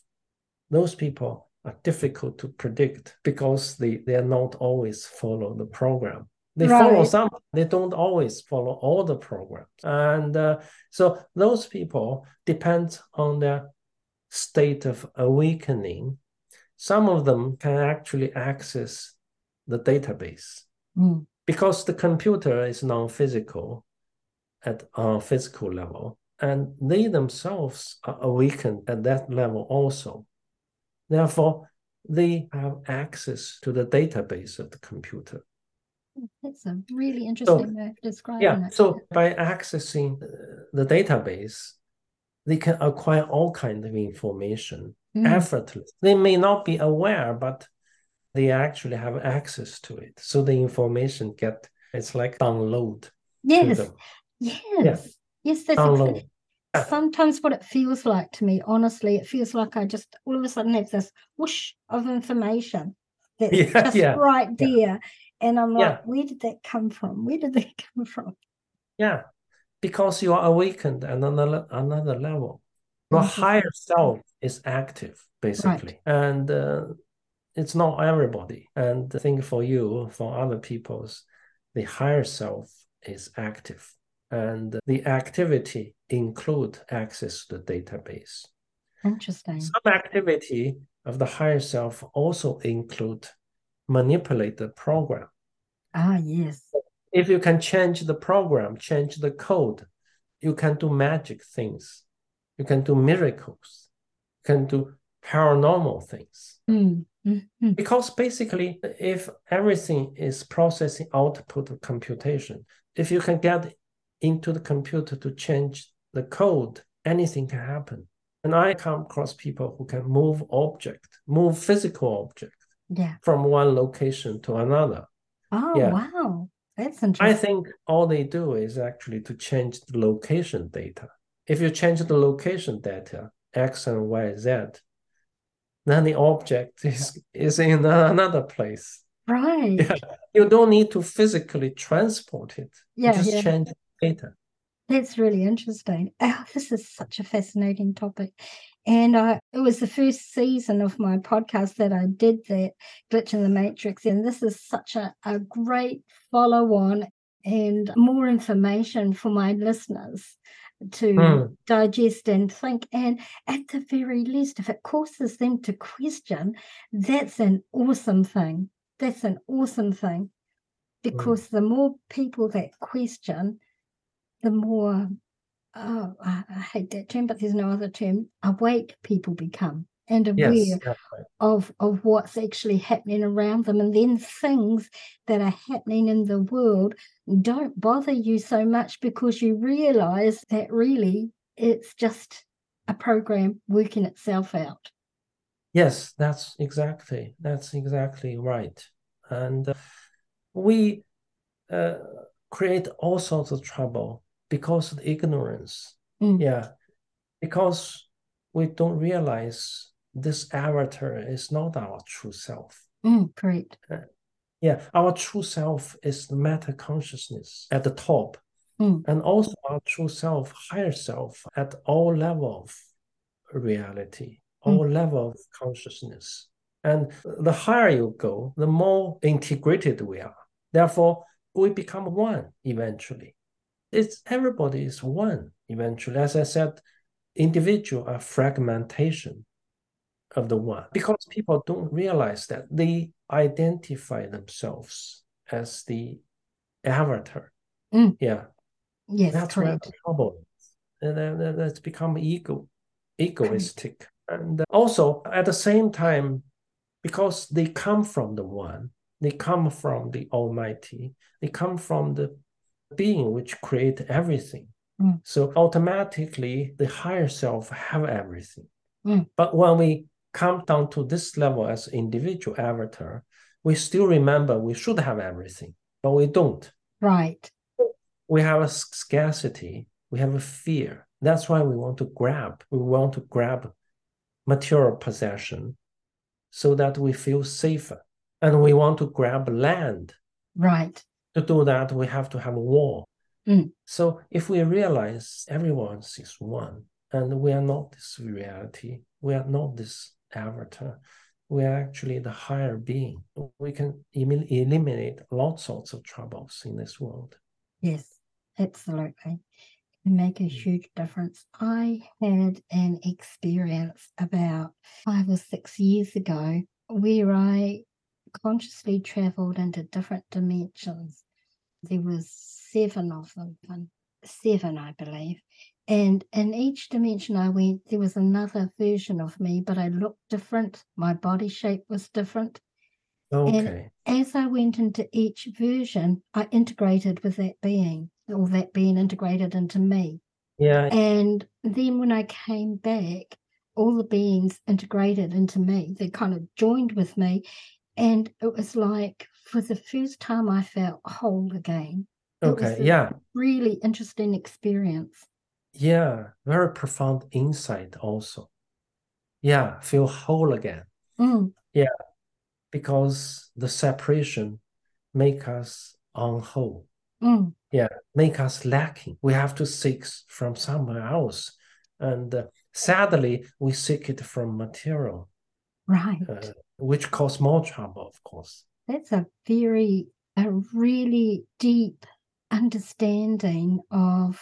Those people are difficult to predict because they, they are not always follow the program. They right. follow some, they don't always follow all the programs. And uh, so those people depend on their state of awakening. Some of them can actually access the database mm. because the computer is non-physical at a physical level, and they themselves are awakened at that level also. Therefore, they have access to the database of the computer. That's a really interesting so, way of describing yeah, it. So by accessing the database, they can acquire all kinds of information mm. effortlessly. They may not be aware, but they actually have access to it. So the information get it's like download. Yes. Yes. Yeah. Yes, that's download. Sometimes what it feels like to me, honestly, it feels like I just all of a sudden have this whoosh of information that's *laughs* yeah, just yeah. right there And I'm like, yeah. where did that come from? Where did that *laughs* come from? Yeah, because you are awakened at another another level. Your higher self is active, basically, right. and uh, it's not everybody. And I think for you, for other people's, the higher self is active, and the activity include access to the database. Interesting. Some activity of the higher self also include manipulate the program. Ah, yes. If you can change the program, change the code, you can do magic things. You can do miracles. You can do paranormal things. Mm. Mm-hmm. Because basically, if everything is processing output of computation, if you can get into the computer to change the code, anything can happen. And I come across people who can move object, move physical object yeah. from one location to another. Oh, yeah. wow. That's interesting. I think all they do is actually to change the location data. If you change the location data, X and Y, Z, then the object *laughs* is, is in *laughs* another place. Right. Yeah. You don't need to physically transport it. Yeah. You just yeah. change data. That's really interesting. Oh, *laughs* this is such a fascinating topic. And I, it was the first season of my podcast that I did that glitch in the matrix. And this is such a, a great follow on and more information for my listeners to mm. digest and think. And at the very least, if it causes them to question, that's an awesome thing. That's an awesome thing. Hmm. Because mm. the more people that question, the more oh, I, I, hate that term, but there's no other term, awake people become and aware yes, of, of what's actually happening around them. And then things that are happening in the world don't bother you so much because you realize that really it's just a program working itself out. Yes, that's exactly that's exactly right. And uh, we uh, create all sorts of trouble because of ignorance. Mm. Yeah, because we don't realize this avatar is not our true self. Mm, great. Uh, yeah, our true self is the meta consciousness at the top, mm. and also our true self, higher self, at all level of reality, mm. all level of consciousness. And the higher you go, the more integrated we are. Therefore, we become one eventually it's everybody is one eventually. As I said, individual are fragmentation of the one because people don't realize that they identify themselves as the avatar. Mm. Yeah. Yes, that's correct. where the trouble is. And then that's become ego, egoistic. And also at the same time, because they come from the one, they come from the Almighty, they come from the being which create everything. Mm. So automatically the higher self have everything. Mm. But when we come down to this level as individual avatar, we still remember we should have everything, but we don't. Right. We have a scarcity, we have a fear. That's why we want to grab. We want to grab material possession so that we feel safer. And we want to grab land. Right to do that, we have to have a war. Mm. So if we realize everyone is one, and we are not this reality, we are not this avatar, we are actually the higher being. We can eliminate lots sorts of troubles in this world. Yes, absolutely. It make a mm. huge difference. I had an experience about five or six years ago where I consciously traveled into different dimensions. There was seven of them, seven, I believe. And in each dimension I went, there was another version of me, but I looked different. My body shape was different. Okay. And as I went into each version, I integrated with that being, or that being integrated into me. Yeah. And then when I came back, all the beings integrated into me. They kind of joined with me. And it was like for the first time I felt whole again. okay, yeah. Really interesting experience. Yeah, very profound insight also. Yeah, feel whole again. Mm. Yeah, because the separation make us unwhole. Mm. Yeah, make us lacking. We have to seek from somewhere else. And uh, sadly, we seek it from material. Right. Uh, which cause more trouble, of course. That's a very, a really deep understanding of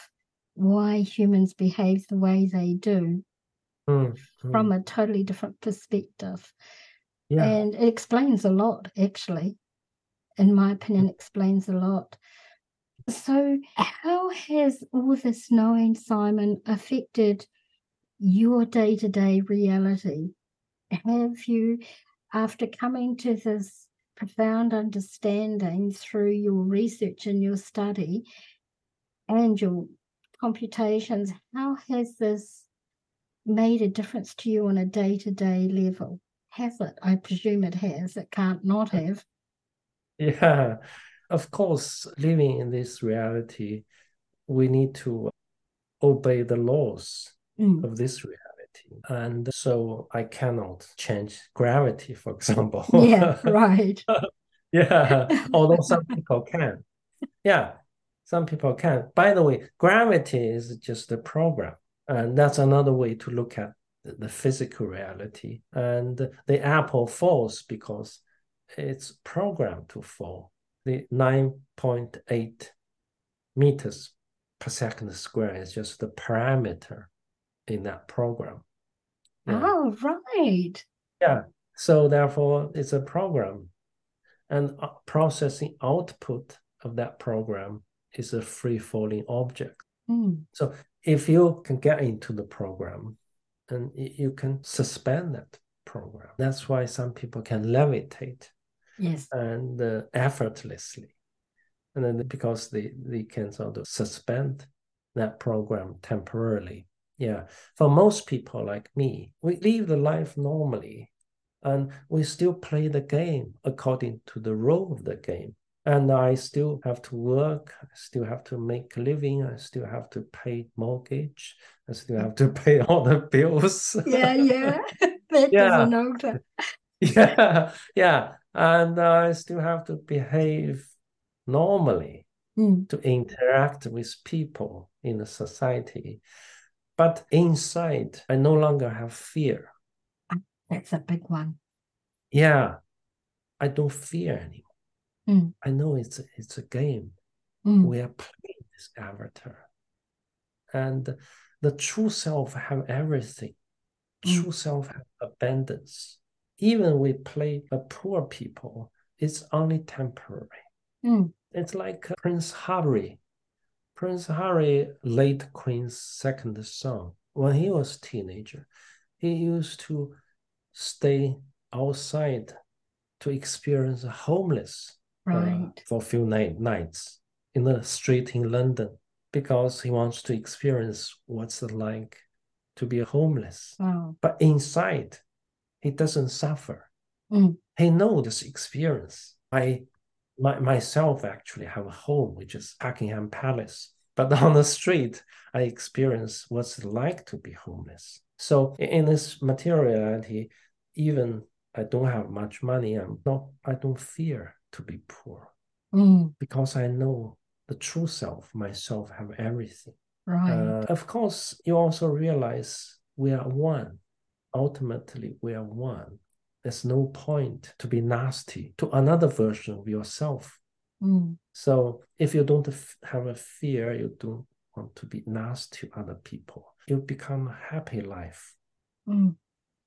why humans behave the way they do mm, from mm. a totally different perspective. Yeah. And it explains a lot, actually. In my opinion, explains a lot. So, how has all this knowing, Simon, affected your day to day reality? Have you, after coming to this profound understanding through your research and your study and your computations, how has this made a difference to you on a day to day level? Has it? I presume it has. It can't not *laughs* have. Yeah, of course, living in this reality, we need to obey the laws mm. of this reality. And so I cannot change gravity, for example. *laughs* Yeah, right. *laughs* yeah, *laughs* although some people can. Yeah, some people can. By the way, gravity is just a program. And that's another way to look at the physical reality. And the apple falls because it's programmed to fall. The 9.8 meters per second square is just the parameter in that program. Yeah. Oh, right. Yeah. So therefore, it's a program, and processing output of that program is a free falling object. Mm. So if you can get into the program, and you can suspend that program. That's why some people can levitate. Yes. And uh, effortlessly. And then because they, they can sort of suspend that program temporarily. Yeah. For most people like me, we live the life normally and we still play the game according to the role of the game. And I still have to work, I still have to make a living, I still have to pay mortgage, I still have to *laughs* pay all the bills. Yeah, yeah. *laughs* that yeah. doesn't *laughs* know yeah, yeah. And I still have to behave normally mm. to interact with people in the society. But inside, I no longer have fear. That's a big one. Yeah, I don't fear anymore. Mm. I know it's it's a game. Mm. We are playing this avatar, and the true self have everything. Mm. True self have abundance. Even we play a poor people, it's only temporary. Mm. It's like Prince Harry. Prince Harry, late Queen's second son, when he was teenager, he used to stay outside to experience homeless uh, right. uh, for a few night, nights in the street in London because he wants to experience what's it like to be homeless. Wow. But inside, he doesn't suffer. Mm. He knows this experience. I my, myself actually have a home, which is Buckingham Palace. But *laughs* on the street, I experience what's it like to be homeless. So in this materiality, even I don't have much money, I'm not I don't fear to be poor. Mm. Because I know the true self, myself, have everything. Right. Uh, of course, you also realize we are one. Ultimately, we are one. There's no point to be nasty to another version of yourself. Mm. So if you don't have a fear, you don't want to be nasty to other people. You become a happy life. Mm.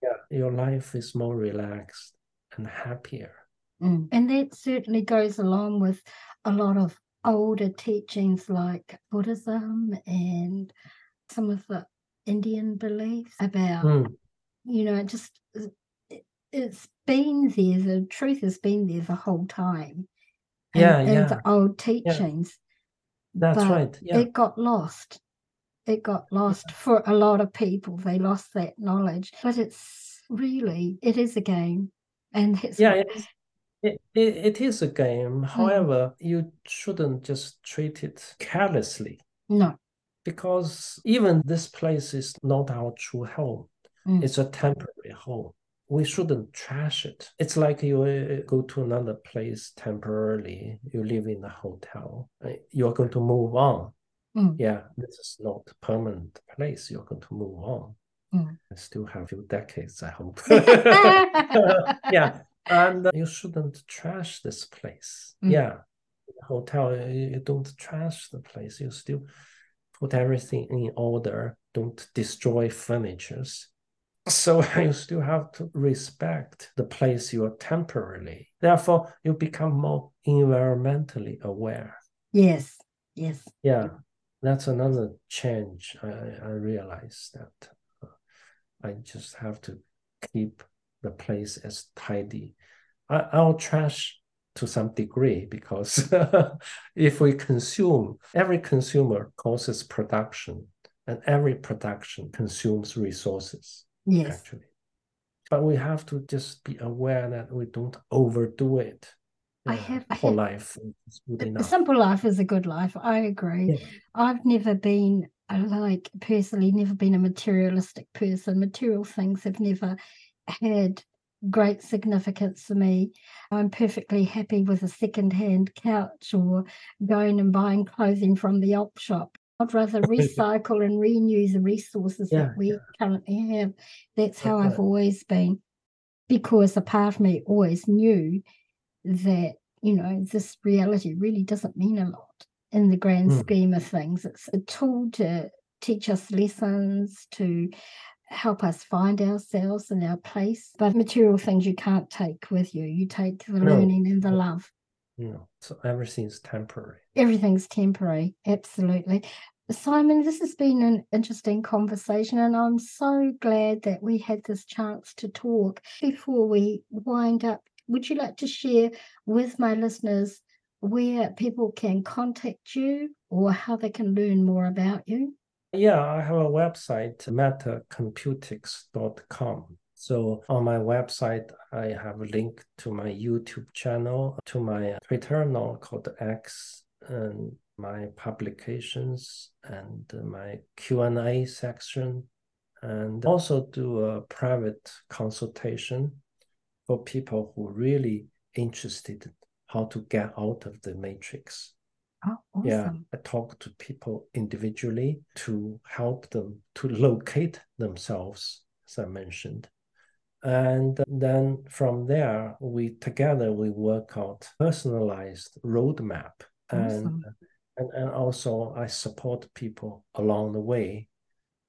Yeah, your life is more relaxed and happier. Mm. And that certainly goes along with a lot of older teachings like Buddhism and some of the Indian beliefs about, mm. you know, just it, has been there, the truth has been there the whole time. And, yeah, yeah. the old teachings. Yeah. That's but right. Yeah. It got lost. It got lost for a lot of people. They lost that knowledge. But it's really, it is a game. And it's yeah, what, it, it, it is a game. However, mm. you shouldn't just treat it carelessly. No. Because even this place is not our true home. Mm. It's a temporary home. We shouldn't trash it. It's like you uh, go to another place temporarily, you live in a hotel, you're going to move on. Mm. Yeah, this is not a permanent place. You're going to move on. Mm. I still have a few decades, I hope. *laughs* *laughs* yeah, and you shouldn't trash this place. Mm. Yeah, hotel, you don't trash the place. You still put everything in order. Don't destroy furnitures. So *laughs* you still have to respect the place you are temporarily. Therefore, you become more environmentally aware. Yes. Yes. Yeah. That's another change. I, I realize that uh, I just have to keep the place as tidy. I, I'll trash to some degree because *laughs* if we consume, every consumer causes production and every production consumes resources. Yes. Actually. But we have to just be aware that we don't overdo it. I have life. A simple life is a good life. I agree. Yeah. I've never been uh, like personally never been a materialistic person. Material things have never had great significance for me. I'm perfectly happy with a second-hand couch or going and buying clothing from the op shop. I'd rather *laughs* recycle and renew the resources yeah, that we yeah. currently have. That's how I've always been. Because a part of me always knew that, you know, this reality really doesn't mean a lot in the grand mm. scheme of things. It's a tool to teach us lessons, to help us find ourselves and our place. But material things you can't take with you. You take the no. learning and the love. No, so everything's temporary. Everything's temporary, absolutely. Simon, this has been an interesting conversation, and I'm so glad that we had this chance to talk. Before we wind up, would you like to share with my listeners where people can contact you or how they can learn more about you? Yeah, I have a website, metacomputics.com. So on my website, I have a link to my YouTube channel, to my Twitter now called X, and my publications and my Q&A section, and also do a private consultation for people who really interested how to get out of the matrix. Oh, awesome. Yeah, I talk to people individually to help them to locate themselves, as I mentioned. And then from there, we together we work out personalized roadmap. Awesome. And, and and also I support people along the way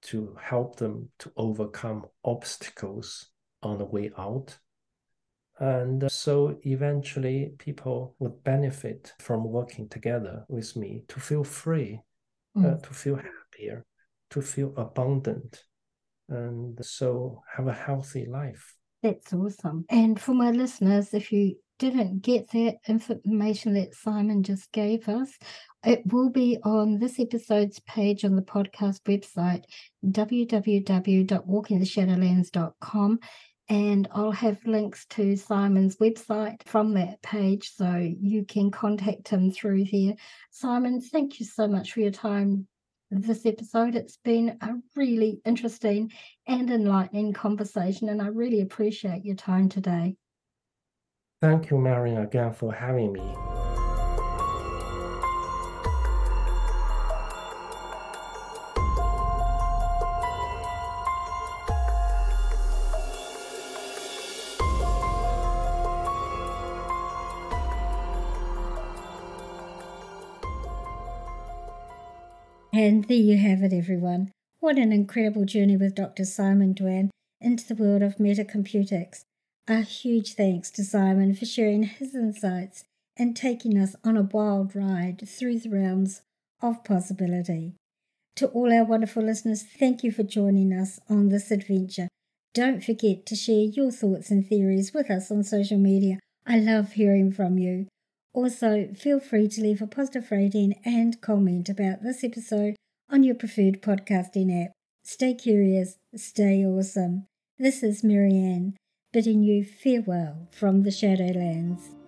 to help them to overcome obstacles on the way out and so eventually, people would benefit from working together with me to feel free, uh, mm. uh, to feel happier, to feel abundant, and so have a healthy life. That's awesome. And for my listeners, if you didn't get that information that Simon just gave us, it will be on this episode's page on the podcast website, www.walkingtheshadowlands.com and I'll have links to Simon's website from that page so you can contact him through there. Simon, thank you so much for your time this episode. It's been a really interesting and enlightening conversation, and I really appreciate your time today. Thank you, Marion, again for having me. And there you have it, everyone. What an incredible journey with Dr. Simon Duan into the world of metacomputics. A huge thanks to Simon for sharing his insights and taking us on a wild ride through the realms of possibility. To all our wonderful listeners, thank you for joining us on this adventure. Don't forget to share your thoughts and theories with us on social media. I love hearing from you. Also, feel free to leave a positive rating and comment about this episode on your preferred podcasting app. Stay curious, stay awesome. This is Marianne, bidding you farewell from the Shadowlands.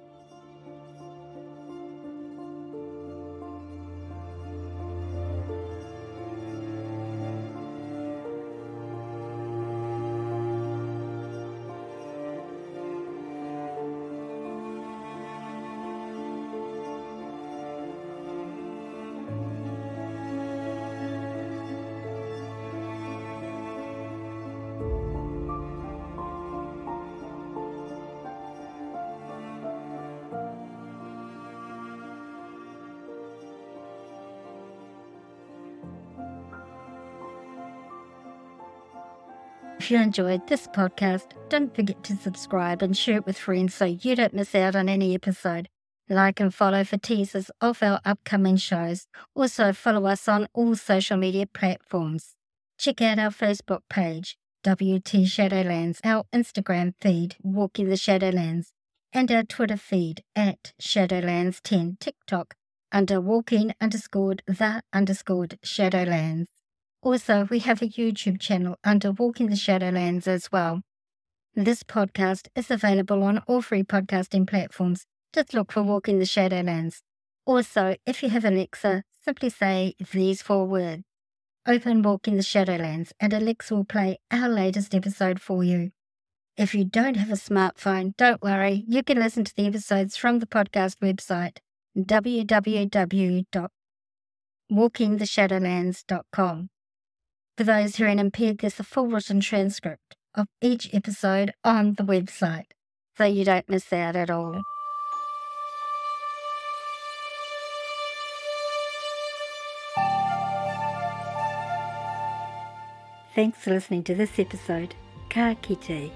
If you enjoyed this podcast, don't forget to subscribe and share it with friends so you don't miss out on any episode. Like and follow for teasers of our upcoming shows. Also, follow us on all social media platforms. Check out our Facebook page, WT Shadowlands, our Instagram feed, Walking the Shadowlands, and our Twitter feed at Shadowlands10 TikTok under walking underscored the underscored Shadowlands. Also, we have a YouTube channel under Walking the Shadowlands as well. This podcast is available on all free podcasting platforms. Just look for Walking the Shadowlands. Also, if you have Alexa, simply say these four words. Open Walking the Shadowlands and Alexa will play our latest episode for you. If you don't have a smartphone, don't worry, you can listen to the episodes from the podcast website www.walkingtheshadowlands.com. For those who are impaired, there's a full written transcript of each episode on the website, so you don't miss out at all. Thanks for listening to this episode. Ka kite.